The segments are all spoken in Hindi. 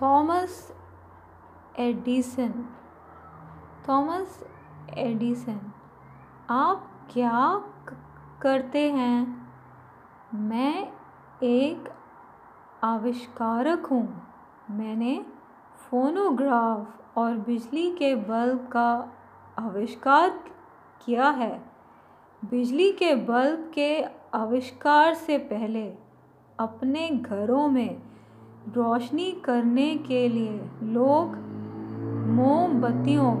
थॉमस एडिसन थॉमस एडिसन आप क्या करते हैं? मैं एक आविष्कारक हूँ। मैंने फोनोग्राफ और बिजली के बल्ब का आविष्कार किया है। बिजली के बल्ब के आविष्कार से पहले अपने घरों में रोशनी करने के लिए लोग मोमबत्तियों,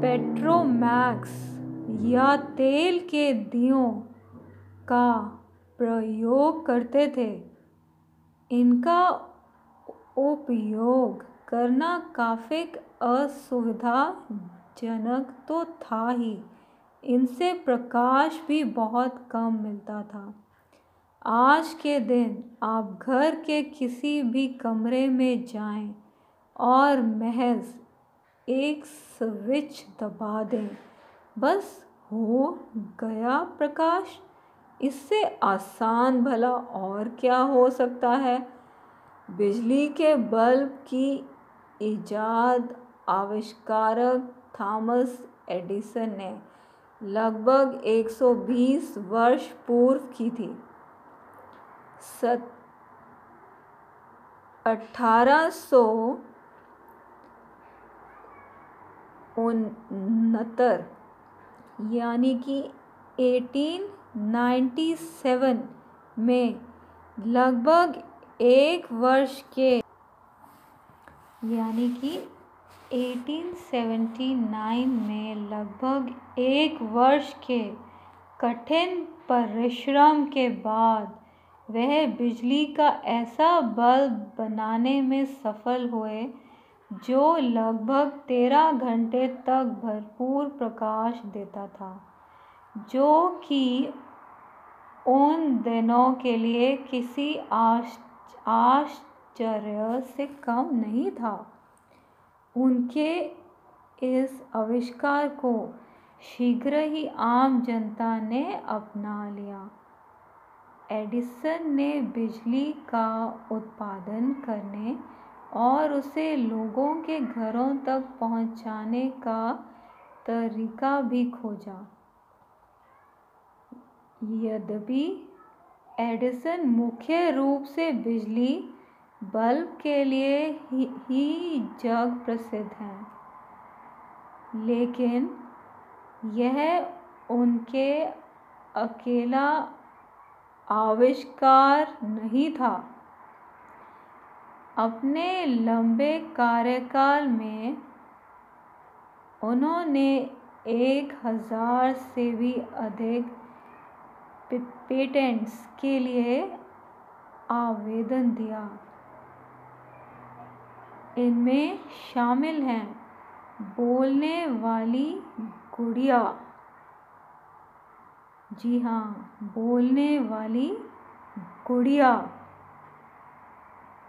पेट्रोमैक्स या तेल के दियों का प्रयोग करते थे। इनका उपयोग करना काफ़ी असुविधाजनक तो था ही। इनसे प्रकाश भी बहुत कम मिलता था। आज के दिन आप घर के किसी भी कमरे में जाएँ और महज एक स्विच दबा दें। बस हो गया प्रकाश। इससे आसान भला और क्या हो सकता है? बिजली के बल्ब की ईजाद आविष्कारक थॉमस एडिसन ने लगभग 120 वर्ष पूर्व की थी। सत, अठारह सौ उनहत्तर, यानी कि 1897 में लगभग एक वर्ष के, यानी कि 1879 में लगभग एक वर्ष के कठिन परिश्रम के बाद वह बिजली का ऐसा बल्ब बनाने में सफल हुए, जो लगभग तेरह घंटे तक भरपूर प्रकाश देता था, जो कि उन दिनों के लिए किसी आश्चर्य से कम नहीं था। उनके इस आविष्कार को शीघ्र ही आम जनता ने अपना लिया। एडिसन ने बिजली का उत्पादन करने और उसे लोगों के घरों तक पहुँचाने का तरीका भी खोजा। यद्यपि एडिसन मुख्य रूप से बिजली बल्ब के लिए ही जग प्रसिद्ध हैं, लेकिन यह उनके अकेला आविष्कार नहीं था। अपने लंबे कार्यकाल में उन्होंने एक हज़ार से भी अधिक पेटेंट्स के लिए आवेदन दिया। इनमें शामिल हैं बोलने वाली गुड़िया। जी हाँ बोलने वाली गुड़िया।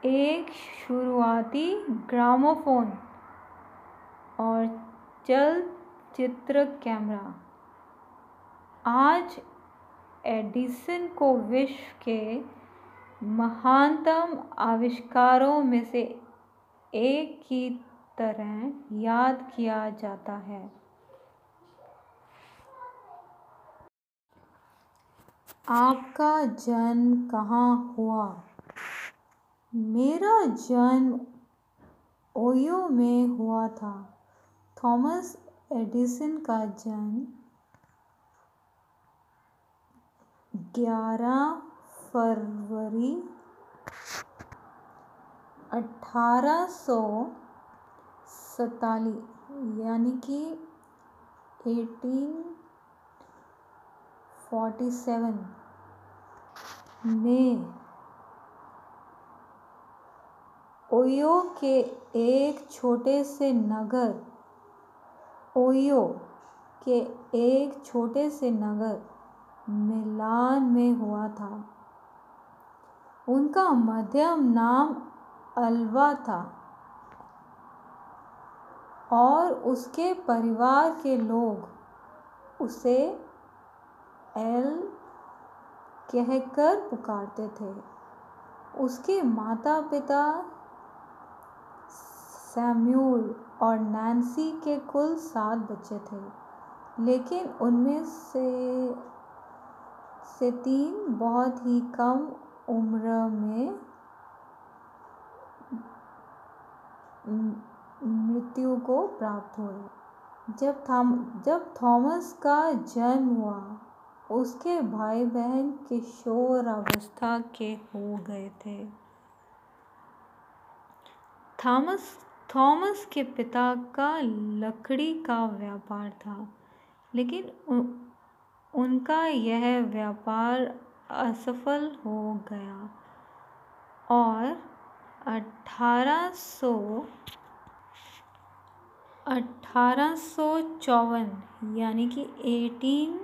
एक शुरुआती ग्रामोफोन और चलचित्र कैमरा। आज एडिसन को विश्व के महानतम आविष्कारों में से एक की तरह याद किया जाता है। आपका जन्म कहाँ हुआ? मेरा जन्म ओयो में हुआ था। थॉमस एडिसन का जन्म ग्यारह फरवरी अठारह सौ सैंतालीस, यानी कि एटीन फोर्टी सेवन में ओयो के एक छोटे से नगर, ओयो के एक छोटे से नगर मिलान में हुआ था। उनका मध्यम नाम अल्वा था और उसके परिवार के लोग उसे एल कहकर पुकारते थे। उसके माता पिता सैम्यूल और नैन्सी के कुल सात बच्चे थे, लेकिन उनमें से से तीन बहुत ही कम उम्र में मृत्यु को प्राप्त हुए। जब थाम, जब थॉमस का जन्म हुआ उसके भाई बहन किशोर अवस्था के हो गए थे। थॉमस थॉमस के पिता का लकड़ी का व्यापार था लेकिन उ, उनका यह व्यापार असफल हो गया और अठारह सौ अठारह सौ चौवन यानी कि eighteen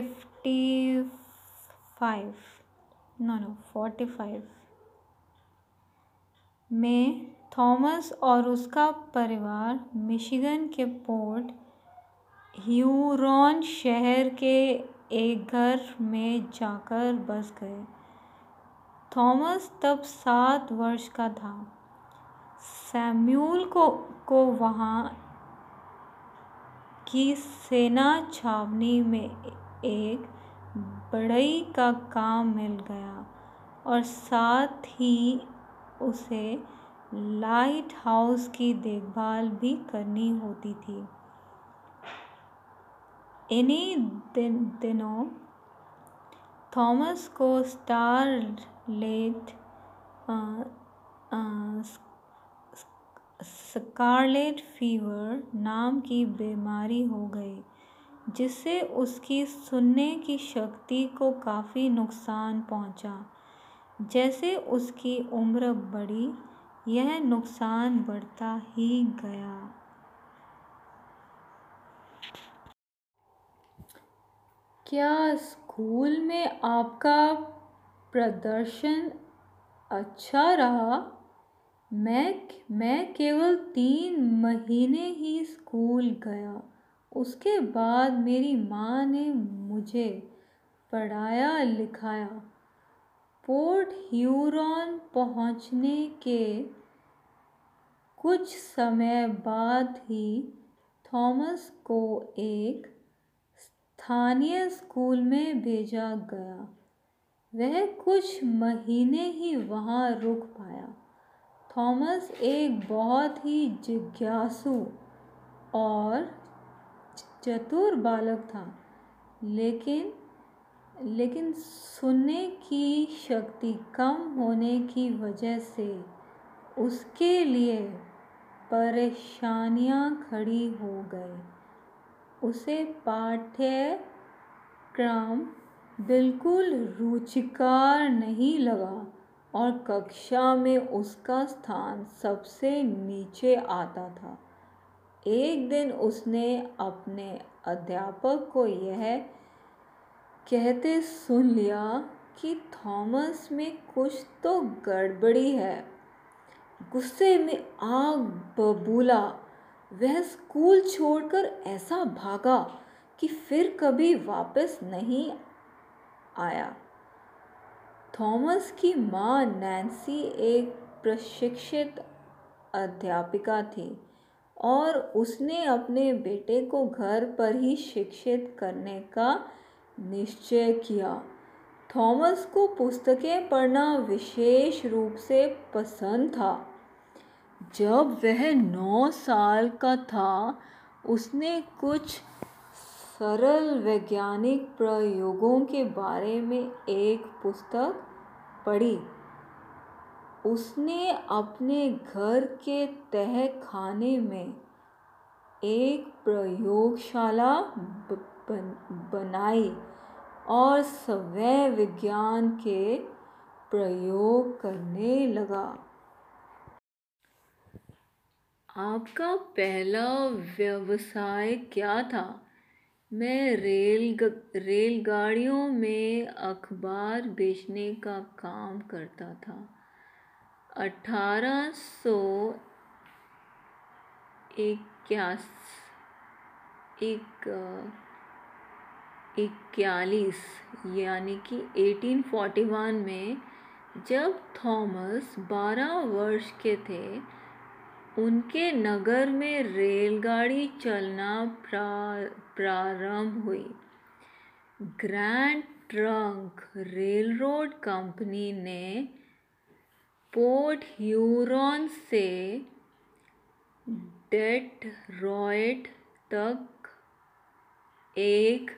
fifty five no no forty five में थॉमस और उसका परिवार मिशिगन के पोर्ट ह्यूरॉन शहर के एक घर में जाकर बस गए। थॉमस तब सात वर्ष का था। सैम्यूल को को वहाँ की सेना छावनी में एक बढ़ई का काम मिल गया और साथ ही उसे लाइट हाउस की देखभाल भी करनी होती थी। इन्हीं दिन, दिनों थॉमस को स्टार लेट स्कारलेट फीवर नाम की बीमारी हो गई। जिससे उसकी सुनने की शक्ति को काफ़ी नुकसान पहुँचा। जैसे उसकी उम्र बढ़ी, यह नुकसान बढ़ता ही गया। क्या स्कूल में आपका प्रदर्शन अच्छा रहा? मैं मैं केवल तीन महीने ही स्कूल गया। उसके बाद मेरी माँ ने मुझे पढ़ाया लिखाया। पोर्ट ह्यूरॉन पहुँचने के कुछ समय बाद ही थॉमस को एक स्थानीय स्कूल में भेजा गया। वह कुछ महीने ही वहाँ रुक पाया। थॉमस एक बहुत ही जिज्ञासु और चतुर बालक था। लेकिन लेकिन सुनने की शक्ति कम होने की वजह से उसके लिए परेशानियाँ खड़ी हो गए उसे पाठ्यक्रम बिल्कुल रुचिकार नहीं लगा और कक्षा में उसका स्थान सबसे नीचे आता था। एक दिन उसने अपने अध्यापक को यह कहते सुन लिया कि थॉमस में कुछ तो गड़बड़ी है। गुस्से में आग बबूला। वह स्कूल छोड़कर ऐसा भागा कि फिर कभी वापस नहीं आया। थॉमस की माँ नैन्सी एक प्रशिक्षित अध्यापिका थी। और उसने अपने बेटे को घर पर ही शिक्षित करने का निश्चय किया। थॉमस को पुस्तकें पढ़ना विशेष रूप से पसंद था। जब वह नौ साल का था, उसने कुछ सरल वैज्ञानिक प्रयोगों के बारे में एक पुस्तक पढ़ी। उसने अपने घर के तह खाने में एक प्रयोगशाला बनाई और स्वय विज्ञान के प्रयोग करने लगा। आपका पहला व्यवसाय क्या था? मैं रेल रेलगाड़ियों में अखबार बेचने का काम करता था। अठारह सौ इक्यालीस यानी कि 1841 में जब थॉमस बारह वर्ष के थे उनके नगर में रेलगाड़ी चलना प्रा, प्रारंभ हुई। ग्रैंड ट्रंक रेलरोड कंपनी ने पोर्ट ह्यूरॉन से डेट्रॉयट तक एक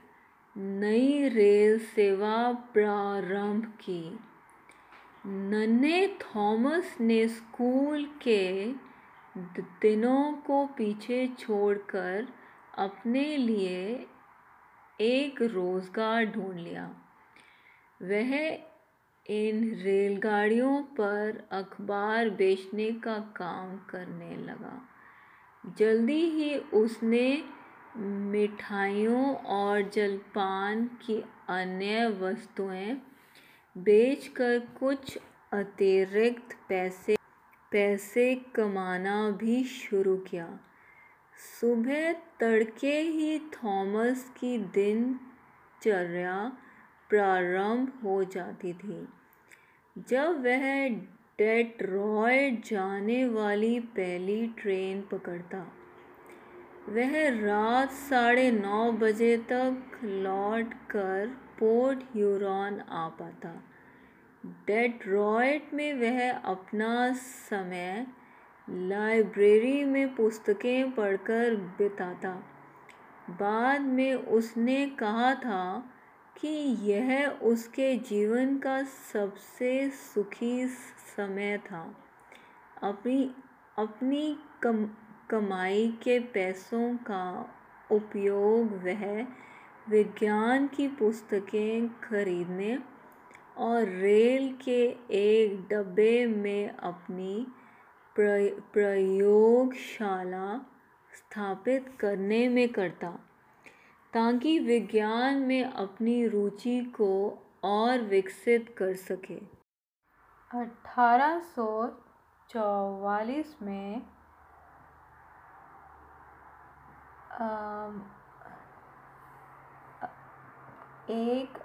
नई रेल सेवा प्रारंभ की। नन्हे थॉमस ने स्कूल के दिनों को पीछे छोड़कर अपने लिए एक रोज़गार ढूंढ लिया। वह इन रेलगाड़ियों पर अखबार बेचने का काम करने लगा। जल्दी ही उसने मिठाइयों और जलपान की अन्य वस्तुएँ बेचकर कुछ अतिरिक्त पैसे पैसे कमाना भी शुरू किया। सुबह तड़के ही थॉमस की दिनचर्या प्रारंभ हो जाती थी। जब वह डेट्रॉयट जाने वाली पहली ट्रेन पकड़ता, वह रात साढ़े नौ बजे तक लौट कर पोर्ट ह्यूरॉन आ पाता। डेट्रॉयट में वह अपना समय लाइब्रेरी में पुस्तकें पढ़कर बिताता। बाद में उसने कहा था कि यह उसके जीवन का सबसे सुखी समय था। अपनी अपनी कम, कमाई के पैसों का उपयोग वह विज्ञान की पुस्तकें खरीदने और रेल के एक डब्बे में अपनी प्रयोगशाला स्थापित करने में करता। ताकि विज्ञान में अपनी रुचि को और विकसित कर सके। अठारह सौ चौवालीस में एक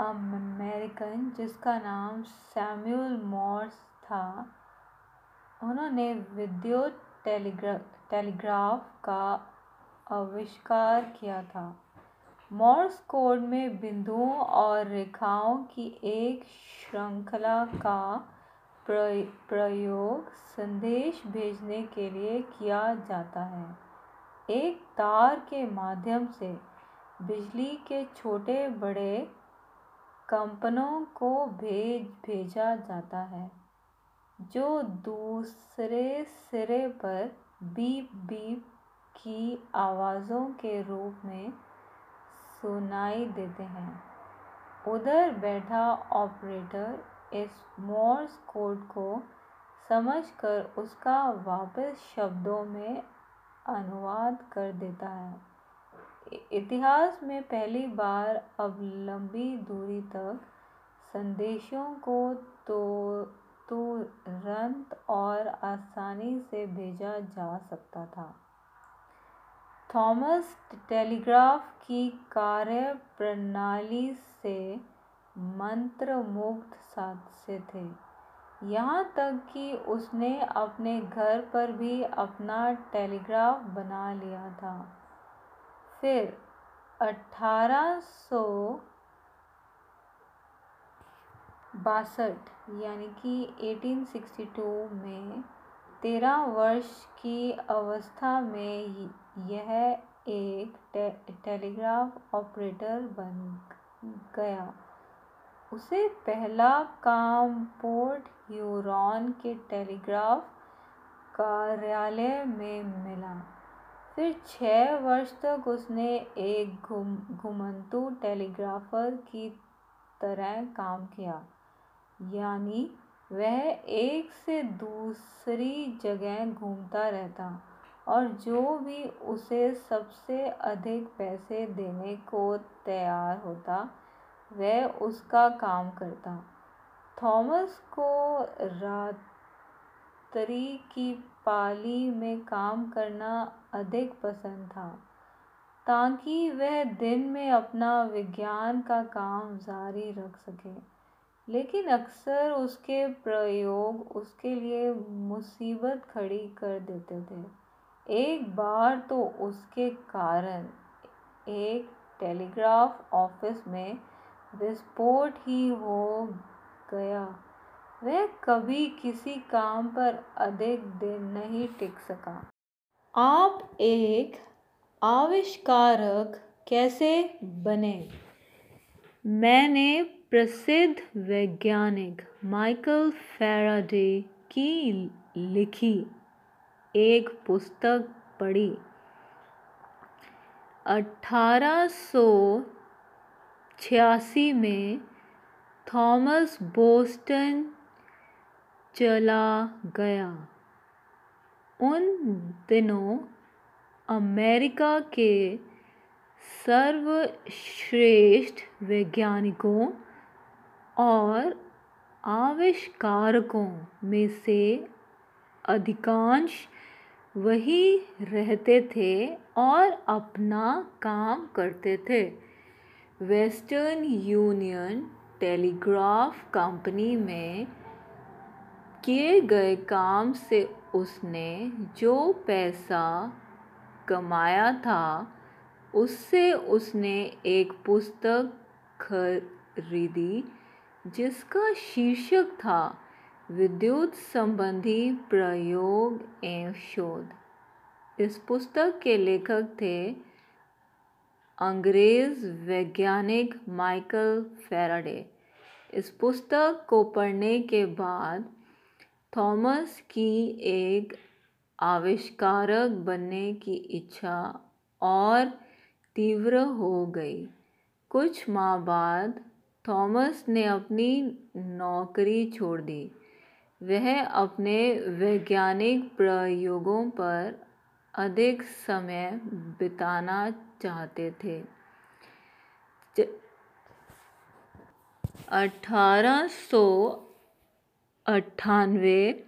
अमेरिकन जिसका नाम सैम्यूल मॉर्स था, उन्होंने विद्युत टेलीग्रा, टेलीग्राफ का आविष्कार किया था। मॉर्स कोड में बिंदुओं और रेखाओं की एक श्रृंखला का प्रयोग संदेश भेजने के लिए किया जाता है। एक तार के माध्यम से बिजली के छोटे बड़े कंपनों को भेज, भेजा जाता है, जो दूसरे सिरे पर बीप बीप की आवाज़ों के रूप में सुनाई देते हैं। उधर बैठा ऑपरेटर इस मोर्स कोड को समझकर उसका वापस शब्दों में अनुवाद कर देता है। इतिहास में पहली बार अब लंबी दूरी तक संदेशों को तो तुरंत और आसानी से भेजा जा सकता था। थॉमस, टेलीग्राफ की कार्य प्रणाली से मंत्रमुग्ध से थे। यहाँ तक कि उसने अपने घर पर भी अपना टेलीग्राफ बना लिया था। फिर अठारह सौ बासठ, यानी कि 1862 में तेरह वर्ष की अवस्था में यह एक टे, टेलीग्राफ ऑपरेटर बन गया। उसे पहला काम पोर्ट ह्यूरॉन के टेलीग्राफ कार्यालय में मिला। फिर छः वर्ष तक उसने एक घुम घुमंतु टेलीग्राफर की तरह काम किया। यानी वह एक से दूसरी जगह घूमता रहता। और जो भी उसे सबसे अधिक पैसे देने को तैयार होता, वह उसका काम करता। थॉमस को रात्रि की पाली में काम करना अधिक पसंद था, ताकि वह दिन में अपना विज्ञान का काम जारी रख सके। लेकिन अक्सर उसके प्रयोग उसके लिए मुसीबत खड़ी कर देते थे। एक बार तो उसके कारण एक टेलीग्राफ ऑफ़िस में विस्फोट ही हो गया। वह कभी किसी काम पर अधिक दिन नहीं टिक सका। आप एक आविष्कारक कैसे बने? मैंने प्रसिद्ध वैज्ञानिक माइकल फैराडे की लिखी एक पुस्तक पढ़ी। अठारह सौ छियासी में थॉमस बोस्टन चला गया। उन दिनों अमेरिका के सर्वश्रेष्ठ वैज्ञानिकों और आविष्कारकों में से अधिकांश वही रहते थे और अपना काम करते थे। वेस्टर्न यूनियन टेलीग्राफ कंपनी में किए गए काम से उसने जो पैसा कमाया था, उससे उसने एक पुस्तक खरीदी जिसका शीर्षक था विद्युत संबंधी प्रयोग एवं शोध। इस पुस्तक के लेखक थे अंग्रेज़ वैज्ञानिक माइकल फेराडे। इस पुस्तक को पढ़ने के बाद थॉमस की एक आविष्कारक बनने की इच्छा और तीव्र हो गई। कुछ माह बाद थॉमस ने अपनी नौकरी छोड़ दी। वह अपने वैज्ञानिक प्रयोगों पर अधिक समय बिताना चाहते थे। अठारह सौ अट्ठानवे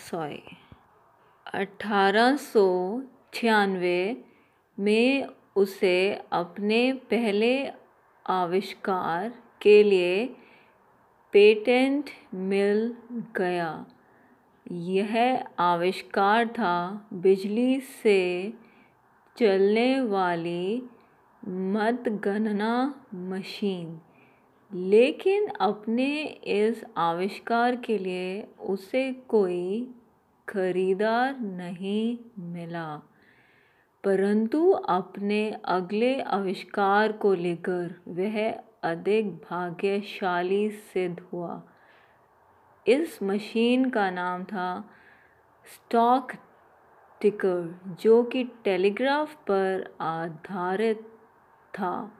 सॉरी अठारह सौ छियानवे में उसे अपने पहले आविष्कार के लिए पेटेंट मिल गया। यह आविष्कार था बिजली से चलने वाली मतगणना मशीन। लेकिन अपने इस आविष्कार के लिए उसे कोई खरीदार नहीं मिला। परंतु अपने अगले आविष्कार को लेकर वह अधिक भाग्यशाली सिद्ध हुआ। इस मशीन का नाम था स्टॉक टिकर, जो कि टेलीग्राफ पर आधारित था।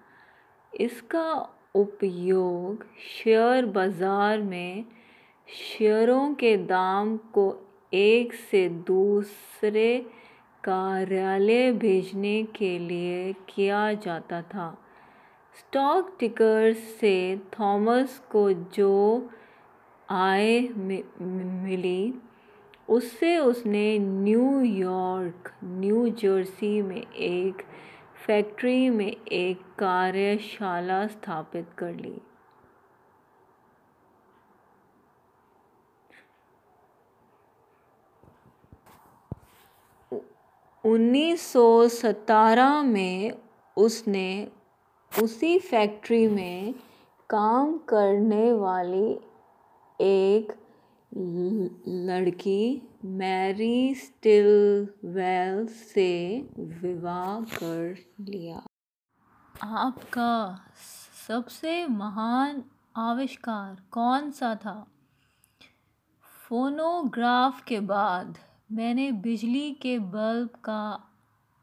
इसका उपयोग शेयर बाज़ार में शेयरों के दाम को एक से दूसरे कार्यालय भेजने के लिए किया जाता था। स्टॉक टिकर से थॉमस को जो आय मिली, उससे उसने न्यूयॉर्क न्यू जर्सी में एक फैक्ट्री में एक कार्यशाला स्थापित कर ली। उन्नीस सौ सतारह में उसने उसी फैक्ट्री में काम करने वाली एक लड़की, मैरी स्टिलवेल, से विवाह कर लिया। आपका सबसे महान आविष्कार कौन सा था? फोनोग्राफ के बाद मैंने बिजली के बल्ब का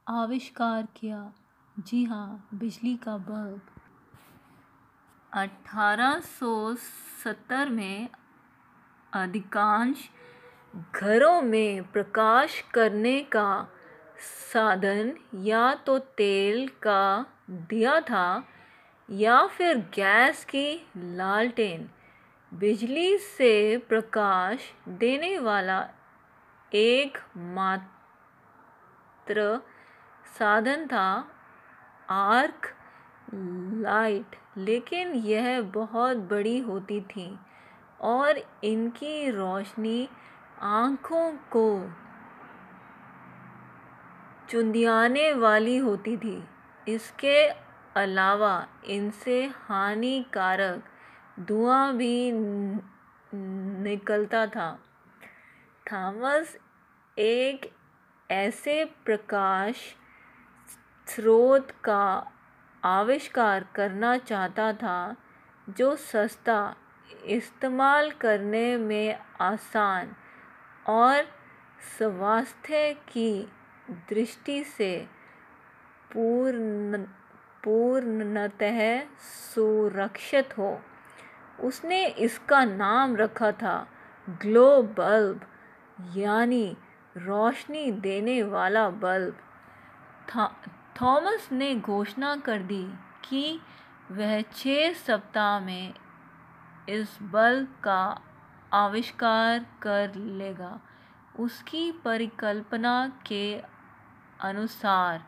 आविष्कार किया। जी हाँ बिजली का बल्ब। अठारह सौ सत्तर में अधिकांश घरों में प्रकाश करने का साधन या तो तेल का दिया था या फिर गैस की लालटेन। बिजली से प्रकाश देने वाला एक मात्र साधन था आर्क लाइट। लेकिन यह बहुत बड़ी होती थी और इनकी रोशनी आँखों को चुंधियाने वाली होती थी। इसके अलावा इनसे हानिकारक धुआँ भी निकलता था। थॉमस एक ऐसे प्रकाश स्रोत का आविष्कार करना चाहता था जो सस्ता इस्तेमाल करने में आसान और स्वास्थ्य की दृष्टि से पूर्ण, पूर्णतः सुरक्षित हो। उसने इसका नाम रखा था ग्लो बल्ब। यानी रोशनी देने वाला बल्ब। थॉमस ने घोषणा कर दी कि वह छः सप्ताह में इस बल्ब का आविष्कार कर लेगा। उसकी परिकल्पना के अनुसार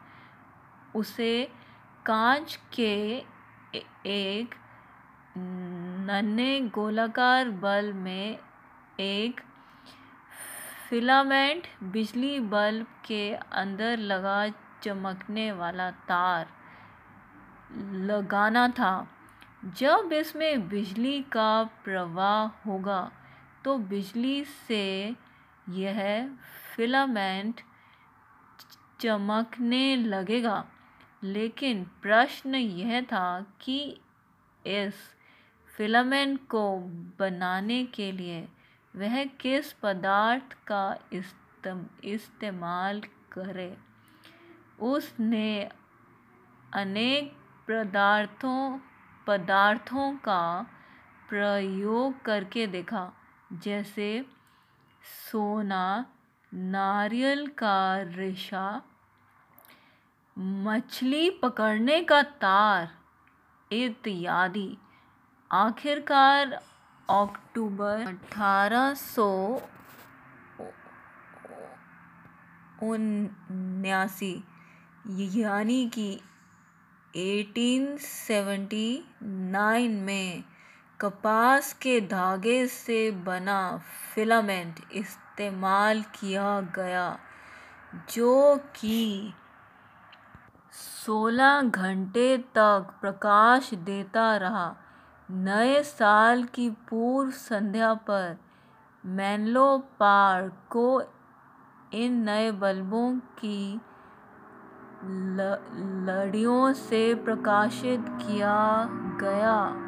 उसे कांच के एक नन्हे गोलाकार बल्ब में एक फिलामेंट बिजली बल्ब के अंदर लगा चमकने वाला तार लगाना था। जब इसमें बिजली का प्रवाह होगा तो बिजली से यह फिलामेंट चमकने लगेगा। लेकिन प्रश्न यह था कि इस फिलामेंट को बनाने के लिए वह किस पदार्थ का इस्तेमाल करे? उसने अनेक पदार्थों पदार्थों का प्रयोग करके देखा, जैसे सोना, नारियल का रेशा, मछली पकड़ने का तार, इत्यादि। आखिरकार अक्टूबर अठारह सौ उन्यासी यानी कि 1879 में कपास के धागे से बना फिलामेंट इस्तेमाल किया गया, जो कि सोलह घंटे तक प्रकाश देता रहा। नए साल की पूर्व संध्या पर मैनलो पार्क को इन नए बल्बों की लड़ियों से प्रकाशित किया गया।